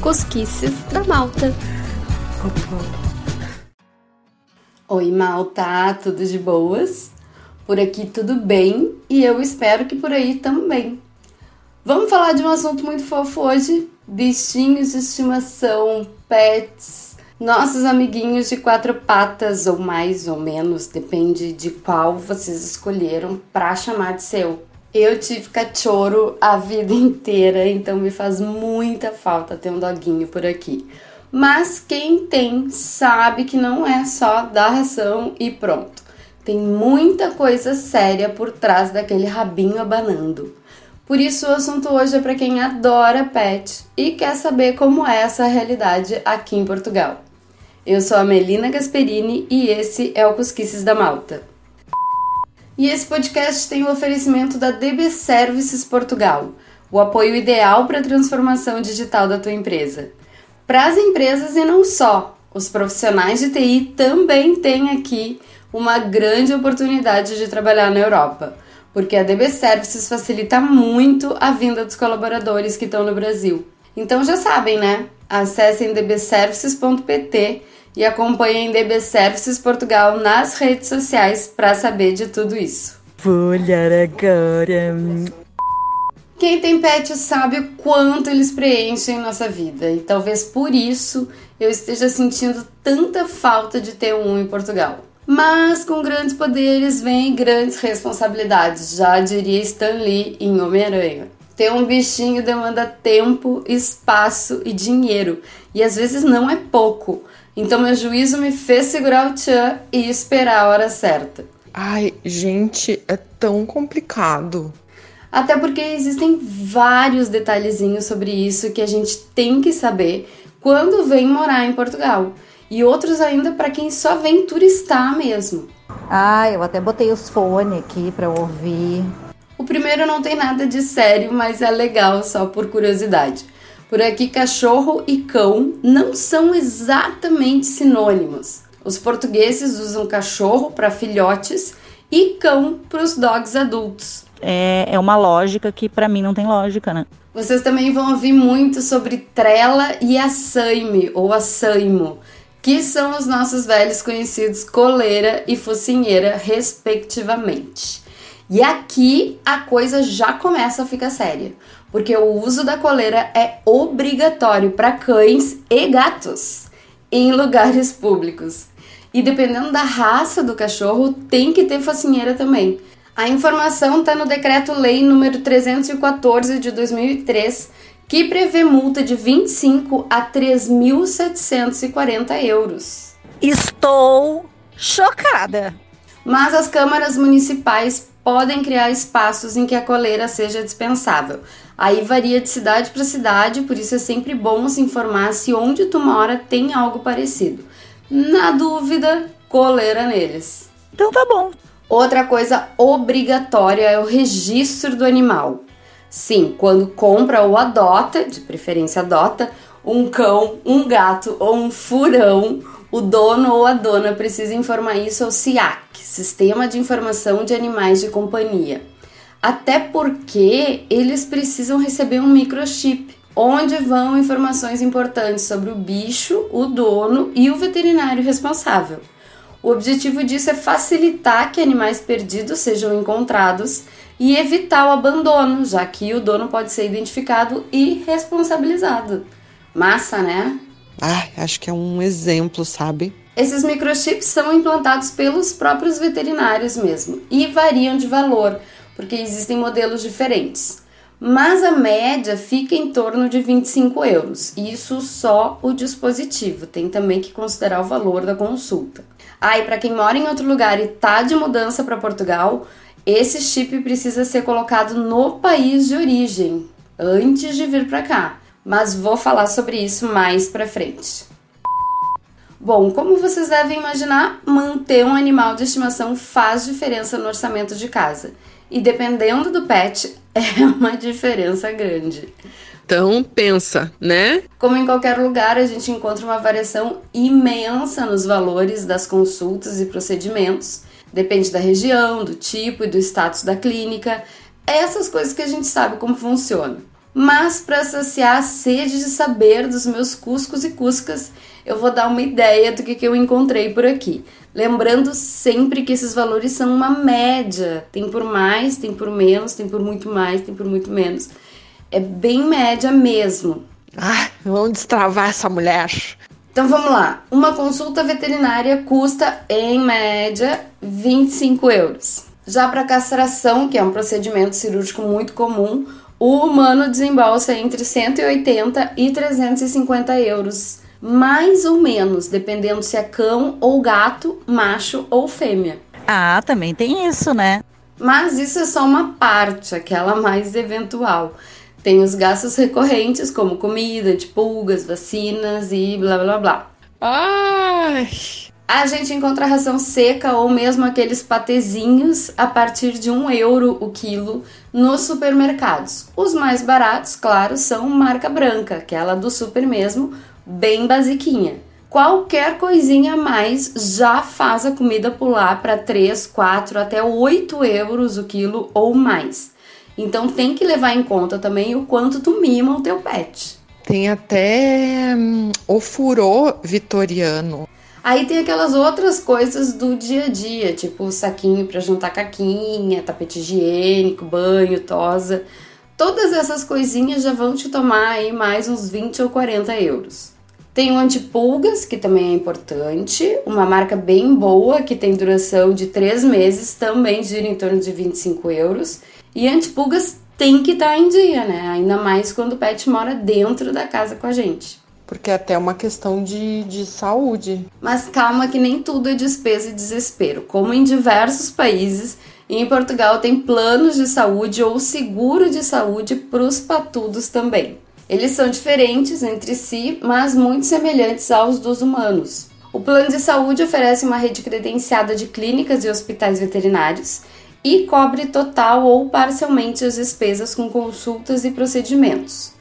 Cosquices da Malta. Oi, Malta, tudo de boas? Por aqui tudo bem e eu espero que por aí também. Vamos falar de um assunto muito fofo hoje: bichinhos de estimação, pets, nossos amiguinhos de quatro patas ou mais ou menos, depende de qual vocês escolheram para chamar de seu. Eu tive cachorro a vida inteira, então me faz muita falta ter um doguinho por aqui. Mas quem tem sabe que não é só dar ração e pronto. Tem muita coisa séria por trás daquele rabinho abanando. Por isso, o assunto hoje é para quem adora pet e quer saber como é essa realidade aqui em Portugal. Eu sou a Melina Gasperini e esse é o Cosquices da Malta. E esse podcast tem o oferecimento da DB Services Portugal, o apoio ideal para a transformação digital da tua empresa. Para as empresas e não só, os profissionais de TI também têm aqui uma grande oportunidade de trabalhar na Europa, porque a DB Services facilita muito a vinda dos colaboradores que estão no Brasil. Então já sabem, né? Acessem dbservices.pt e acompanhem DB Services Portugal nas redes sociais para saber de tudo isso. Vou olhar agora. Quem tem pet sabe o quanto eles preenchem nossa vida e talvez por isso eu esteja sentindo tanta falta de ter um em Portugal. Mas com grandes poderes vem grandes responsabilidades, já diria Stan Lee em Homem-Aranha. Ter um bichinho demanda tempo, espaço e dinheiro, e às vezes não é pouco. Então meu juízo me fez segurar o tchan e esperar a hora certa. Ai, gente, é tão complicado. Até porque existem vários detalhezinhos sobre isso que a gente tem que saber quando vem morar em Portugal. E outros ainda para quem só vem turistar mesmo. Ah, eu até botei os fones aqui para ouvir. O primeiro não tem nada de sério, mas é legal só por curiosidade. Por aqui, cachorro e cão não são exatamente sinônimos. Os portugueses usam cachorro para filhotes e cão para os dogs adultos. É, é uma lógica que para mim não tem lógica, né? Vocês também vão ouvir muito sobre trela e açaime ou açaimo, que são os nossos velhos conhecidos coleira e focinheira, respectivamente. E aqui a coisa já começa a ficar séria, porque o uso da coleira é obrigatório para cães e gatos em lugares públicos. E dependendo da raça do cachorro, tem que ter focinheira também. A informação está no Decreto-Lei número 314 de 2003, que prevê multa de 25 a 3.740 euros. Estou chocada! Mas as câmaras municipais podem criar espaços em que a coleira seja dispensável. Aí varia de cidade para cidade, por isso é sempre bom se informar se onde tu mora tem algo parecido. Na dúvida, coleira neles. Então tá bom. Outra coisa obrigatória é o registro do animal. Sim, quando compra ou adota, de preferência adota, um cão, um gato ou um furão, o dono ou a dona precisa informar isso ao SIAC, Sistema de Informação de Animais de Companhia. Até porque eles precisam receber um microchip, onde vão informações importantes sobre o bicho, o dono e o veterinário responsável. O objetivo disso é facilitar que animais perdidos sejam encontrados e evitar o abandono, já que o dono pode ser identificado e responsabilizado. Massa, né? Ai, acho que é um exemplo, sabe? Esses microchips são implantados pelos próprios veterinários mesmo e variam de valor, porque existem modelos diferentes. Mas a média fica em torno de 25 euros, isso só o dispositivo, tem também que considerar o valor da consulta. Ah, e para quem mora em outro lugar e tá de mudança para Portugal, esse chip precisa ser colocado no país de origem antes de vir para cá mas vou falar sobre isso mais pra frente. Bom, como vocês devem imaginar, manter um animal de estimação faz diferença no orçamento de casa. E dependendo do pet, é uma diferença grande. Então pensa, né? Como em qualquer lugar, a gente encontra uma variação imensa nos valores das consultas e procedimentos. Depende da região, do tipo e do status da clínica. Essas coisas que a gente sabe como funciona. Mas para saciar a sede de saber dos meus cuscos e cuscas, eu vou dar uma ideia do que, que eu encontrei por aqui. Lembrando sempre que esses valores são uma média. Tem por mais, tem por menos, tem por muito mais, tem por muito menos. É bem média mesmo. Ah, vamos destravar essa mulher. Então vamos lá. Uma consulta veterinária custa, em média, 25 euros. Já para castração, que é um procedimento cirúrgico muito comum, o humano desembolsa entre 180 e 350 euros mais ou menos, dependendo se é cão ou gato, macho ou fêmea. Ah, também tem isso, né? Mas isso é só uma parte, aquela mais eventual. Tem os gastos recorrentes, como comida, de pulgas, vacinas e blá blá blá. Ai! A gente encontra ração seca ou mesmo aqueles patezinhos a partir de um euro o quilo nos supermercados. Os mais baratos, claro, são marca branca, aquela do super mesmo, bem basiquinha. Qualquer coisinha a mais já faz a comida pular para 3, 4 até 8 euros o quilo ou mais. Então tem que levar em conta também o quanto tu mima o teu pet. Tem até hum, o furô vitoriano. Aí tem aquelas outras coisas do dia a dia, tipo saquinho para juntar caquinha, tapete higiênico, banho, tosa. Todas essas coisinhas já vão te tomar aí mais uns 20 ou 40 euros. Tem o antipulgas, que também é importante, uma marca bem boa, que tem duração de 3 meses, também gira em torno de 25 euros. E antipulgas tem que estar tá em dia, né? Ainda mais quando o pet mora dentro da casa com a gente. Porque é até uma questão de, de saúde. Mas calma que nem tudo é despesa e desespero. Como em diversos países, em Portugal tem planos de saúde ou seguro de saúde para os patudos também. Eles são diferentes entre si, mas muito semelhantes aos dos humanos. O plano de saúde oferece uma rede credenciada de clínicas e hospitais veterinários e cobre total ou parcialmente as despesas com consultas e procedimentos.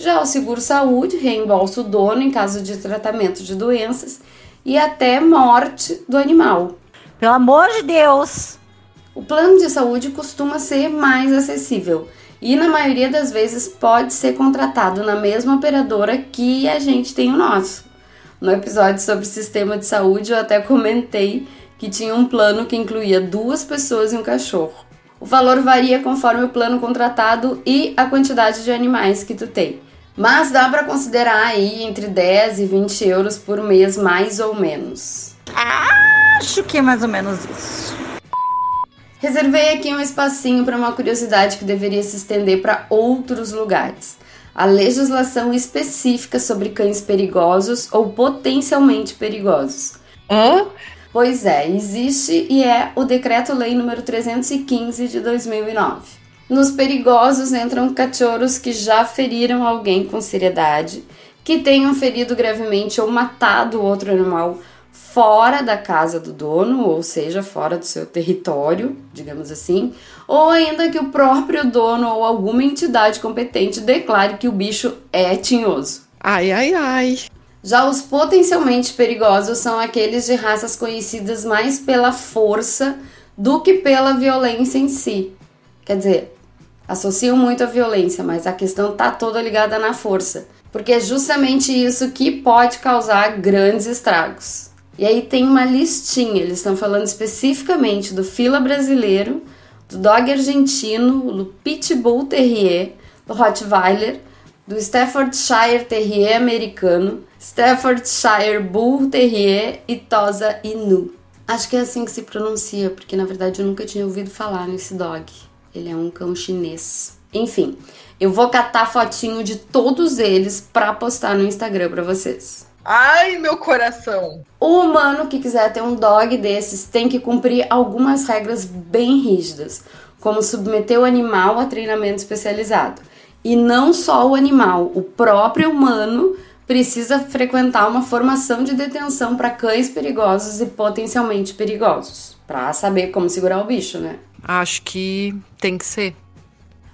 Já o seguro-saúde reembolsa o dono em caso de tratamento de doenças e até morte do animal. Pelo amor de Deus! O plano de saúde costuma ser mais acessível e na maioria das vezes pode ser contratado na mesma operadora que a gente tem o nosso. No episódio sobre sistema de saúde eu até comentei que tinha um plano que incluía duas pessoas e um cachorro. O valor varia conforme o plano contratado e a quantidade de animais que tu tem. Mas dá para considerar aí entre 10 e 20 euros por mês, mais ou menos. Acho que é mais ou menos isso. Reservei aqui um espacinho para uma curiosidade que deveria se estender para outros lugares. A legislação específica sobre cães perigosos ou potencialmente perigosos. Hã? Pois é, existe e é o Decreto-Lei número 315 de 2009. Nos perigosos entram cachorros que já feriram alguém com seriedade, que tenham ferido gravemente ou matado outro animal fora da casa do dono, ou seja, fora do seu território, digamos assim, ou ainda que o próprio dono ou alguma entidade competente declare que o bicho é tinhoso. Ai, ai, ai. Já os potencialmente perigosos são aqueles de raças conhecidas mais pela força do que pela violência em si. Quer dizer, associam muito a violência, mas a questão tá toda ligada na força, porque é justamente isso que pode causar grandes estragos. E aí tem uma listinha, eles estão falando especificamente do fila brasileiro, do dog argentino, do pitbull terrier, do rottweiler, do Staffordshire Terrier americano, Staffordshire Bull Terrier e Tosa Inu. Acho que é assim que se pronuncia, porque na verdade eu nunca tinha ouvido falar nesse dog. Ele é um cão chinês. Enfim, eu vou catar fotinho de todos eles para postar no Instagram para vocês. Ai, meu coração! O humano que quiser ter um dog desses tem que cumprir algumas regras bem rígidas, como submeter o animal a treinamento especializado. E não só o animal, o próprio humano precisa frequentar uma formação de detenção para cães perigosos e potencialmente perigosos, para saber como segurar o bicho, né? Acho que tem que ser.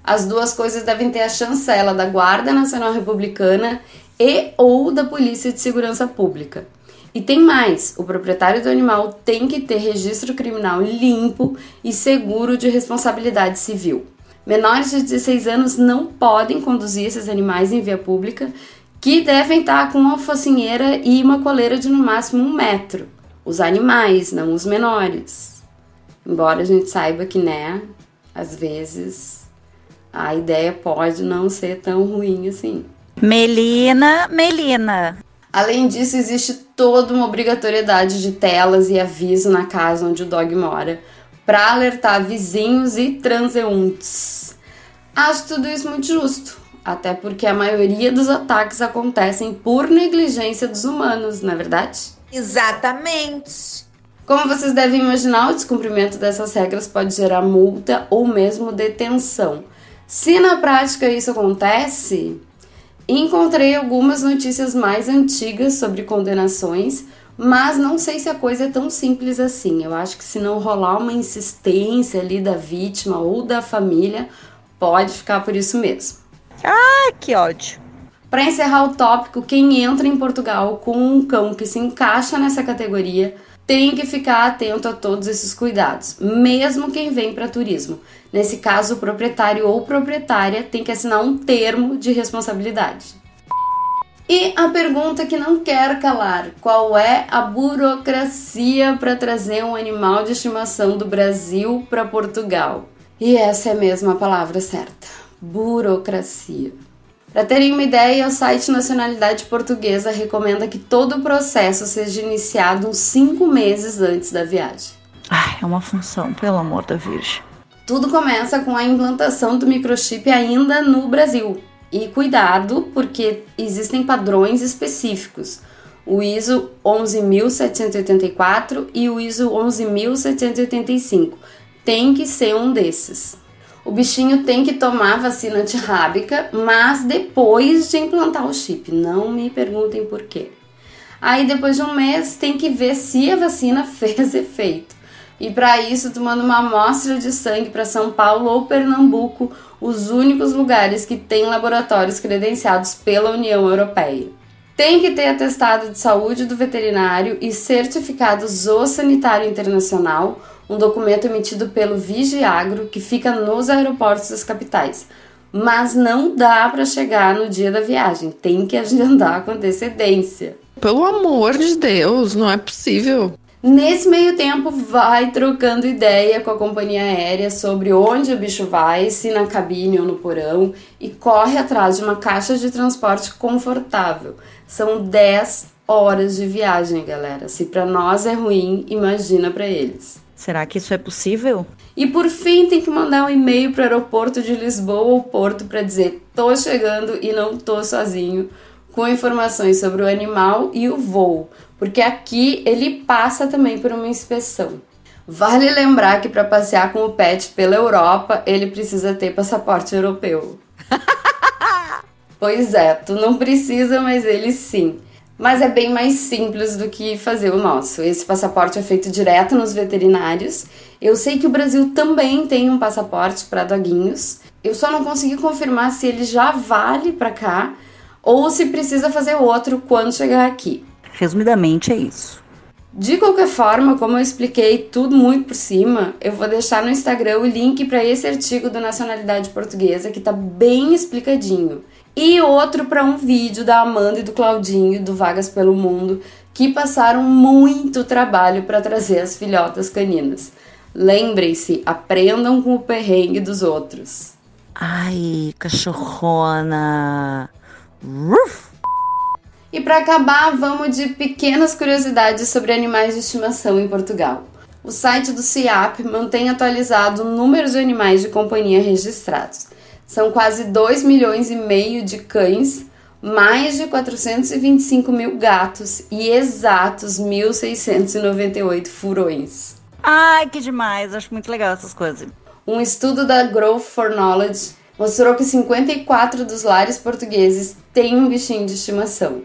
As duas coisas devem ter a chancela da Guarda Nacional Republicana e ou da Polícia de Segurança Pública. E tem mais: o proprietário do animal tem que ter registro criminal limpo e seguro de responsabilidade civil. Menores de 16 anos não podem conduzir esses animais em via pública, que devem estar com uma focinheira e uma coleira de no máximo um metro. Os animais, não os menores. Embora a gente saiba que, né, às vezes a ideia pode não ser tão ruim assim. Melina, Melina. Além disso, existe toda uma obrigatoriedade de telas e aviso na casa onde o dog mora para alertar vizinhos e transeuntes. Acho tudo isso muito justo, até porque a maioria dos ataques acontecem por negligência dos humanos, não é verdade? Exatamente. Como vocês devem imaginar, o descumprimento dessas regras pode gerar multa ou mesmo detenção. Se na prática isso acontece, encontrei algumas notícias mais antigas sobre condenações, mas não sei se a coisa é tão simples assim. Eu acho que se não rolar uma insistência ali da vítima ou da família, pode ficar por isso mesmo. Ah, que ódio. Para encerrar o tópico, quem entra em Portugal com um cão que se encaixa nessa categoria tem que ficar atento a todos esses cuidados, mesmo quem vem para turismo. Nesse caso, o proprietário ou proprietária tem que assinar um termo de responsabilidade. E a pergunta que não quer calar: qual é a burocracia para trazer um animal de estimação do Brasil para Portugal? E essa é mesmo a palavra certa: burocracia. Para terem uma ideia, o site Nacionalidade Portuguesa recomenda que todo o processo seja iniciado uns 5 meses antes da viagem. Ai, é uma função, pelo amor da Virgem. Tudo começa com a implantação do microchip ainda no Brasil. E cuidado, porque existem padrões específicos. O ISO 11784 e o ISO 11785. Tem que ser um desses o bichinho tem que tomar vacina antirrábica, mas depois de implantar o chip. Não me perguntem por quê. Aí depois de um mês tem que ver se a vacina fez efeito. E para isso, tomando uma amostra de sangue para São Paulo ou Pernambuco, os únicos lugares que têm laboratórios credenciados pela União Europeia. Tem que ter atestado de saúde do veterinário e certificado zoossanitário internacional um documento emitido pelo Vigiagro que fica nos aeroportos das capitais. Mas não dá para chegar no dia da viagem, tem que agendar com antecedência. Pelo amor de Deus, não é possível. Nesse meio tempo, vai trocando ideia com a companhia aérea sobre onde o bicho vai, se na cabine ou no porão, e corre atrás de uma caixa de transporte confortável. São 10 horas de viagem, galera. Se para nós é ruim, imagina para eles. Será que isso é possível? E por fim, tem que mandar um e-mail para o aeroporto de Lisboa ou Porto para dizer: tô chegando e não tô sozinho, com informações sobre o animal e o voo, porque aqui ele passa também por uma inspeção. Vale lembrar que para passear com o pet pela Europa, ele precisa ter passaporte europeu. pois é, tu não precisa, mas ele sim mas é bem mais simples do que fazer o nosso. Esse passaporte é feito direto nos veterinários. Eu sei que o Brasil também tem um passaporte para doguinhos. Eu só não consegui confirmar se ele já vale para cá ou se precisa fazer outro quando chegar aqui. Resumidamente é isso. De qualquer forma, como eu expliquei tudo muito por cima, eu vou deixar no Instagram o link para esse artigo da Nacionalidade Portuguesa que está bem explicadinho e outro para um vídeo da Amanda e do Claudinho do Vagas pelo Mundo, que passaram muito trabalho para trazer as filhotas caninas. Lembrem-se, aprendam com o perrengue dos outros. Ai, cachorrona. Ruf. E para acabar, vamos de pequenas curiosidades sobre animais de estimação em Portugal. O site do CIAP mantém atualizado o número de animais de companhia registrados. São quase 2 milhões e meio de cães, mais de 425 mil gatos e exatos 1.698 furões. Ai, que demais! Acho muito legal essas coisas. Um estudo da Growth for Knowledge mostrou que 54 dos lares portugueses têm um bichinho de estimação.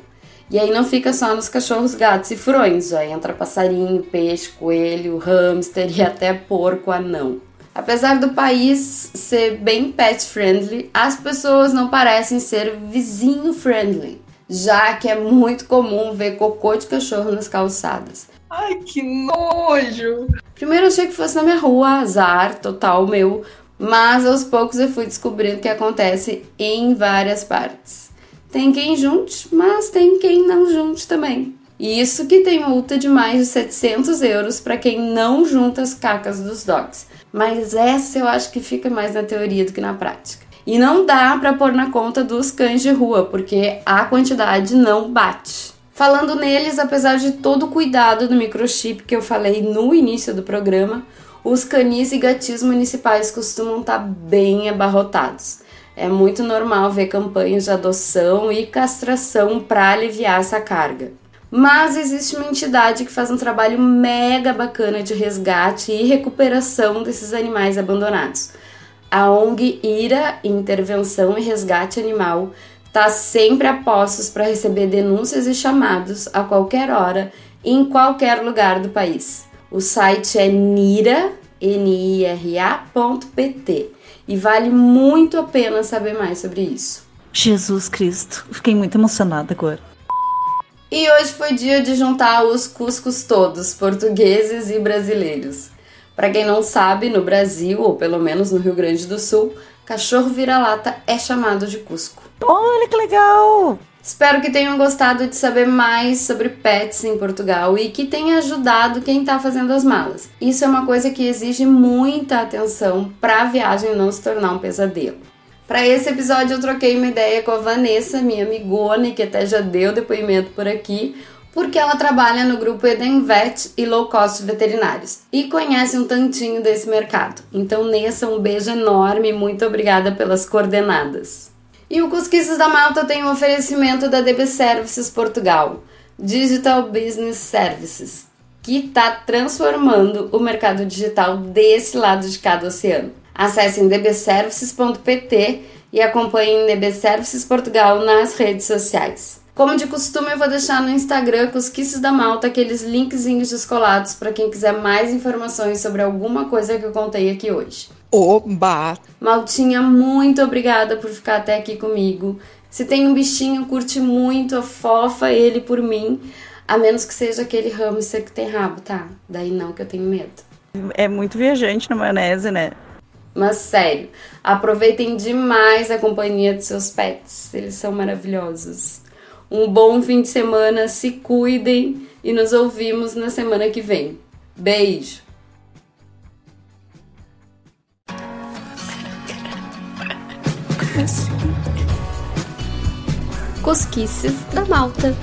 E aí não fica só nos cachorros, gatos e furões, já entra passarinho, peixe, coelho, hamster e até porco anão. Apesar do país ser bem pet friendly, as pessoas não parecem ser vizinho friendly, já que é muito comum ver cocô de cachorro nas calçadas. Ai, que nojo! Primeiro achei que fosse na minha rua, azar total meu, Mas aos poucos eu fui descobrindo que acontece em várias partes. Tem quem junte, mas tem quem não junte também. E isso que tem multa de mais de 700 euros para quem não junta as cacas dos dogs. Mas essa eu acho que fica mais na teoria do que na prática. E não dá para pôr na conta dos cães de rua, porque a quantidade não bate. Falando neles, apesar de todo o cuidado do microchip que eu falei no início do programa, os canis e gatis municipais costumam estar tá bem abarrotados. É muito normal ver campanhas de adoção e castração para aliviar essa carga. Mas existe uma entidade que faz um trabalho mega bacana de resgate e recuperação desses animais abandonados. A ONG IRA, Intervenção e Resgate Animal, está sempre a postos para receber denúncias e chamados a qualquer hora em qualquer lugar do país. O site é nira, nira.pt e vale muito a pena saber mais sobre isso. Jesus Cristo, fiquei muito emocionada agora. E hoje foi dia de juntar os cuscos todos, portugueses e brasileiros. Para quem não sabe, no Brasil, ou pelo menos no Rio Grande do Sul, cachorro vira-lata é chamado de cusco. Olha que legal! Espero que tenham gostado de saber mais sobre pets em Portugal e que tenha ajudado quem está fazendo as malas. Isso é uma coisa que exige muita atenção para a viagem não se tornar um pesadelo. Para esse episódio eu troquei uma ideia com a Vanessa, minha amigona, que até já deu depoimento por aqui, porque ela trabalha no grupo Eden Vet e Low Cost Veterinários e conhece um tantinho desse mercado. Então, Nessa, um beijo enorme e muito obrigada pelas coordenadas. E o Cusquices da Malta tem um oferecimento da DB Services Portugal, Digital Business Services, que está transformando o mercado digital desse lado de cada oceano. Acessem dbservices.pt e acompanhem DB Services Portugal nas redes sociais. Como de costume, eu vou deixar no Instagram Cosquices da Malta aqueles linkzinhos descolados para quem quiser mais informações sobre alguma coisa que eu contei aqui hoje. Oba! Maltinha, muito obrigada por ficar até aqui comigo. Se tem um bichinho, curte muito, fofa ele por mim. A menos que seja aquele hamster que tem rabo, tá? Daí não, que eu tenho medo. É muito viajante na maionese, né? Mas sério, aproveitem demais a companhia de seus pets, eles são maravilhosos. Um bom fim de semana, se cuidem e nos ouvimos na semana que vem. Beijo! Cosquices da Malta.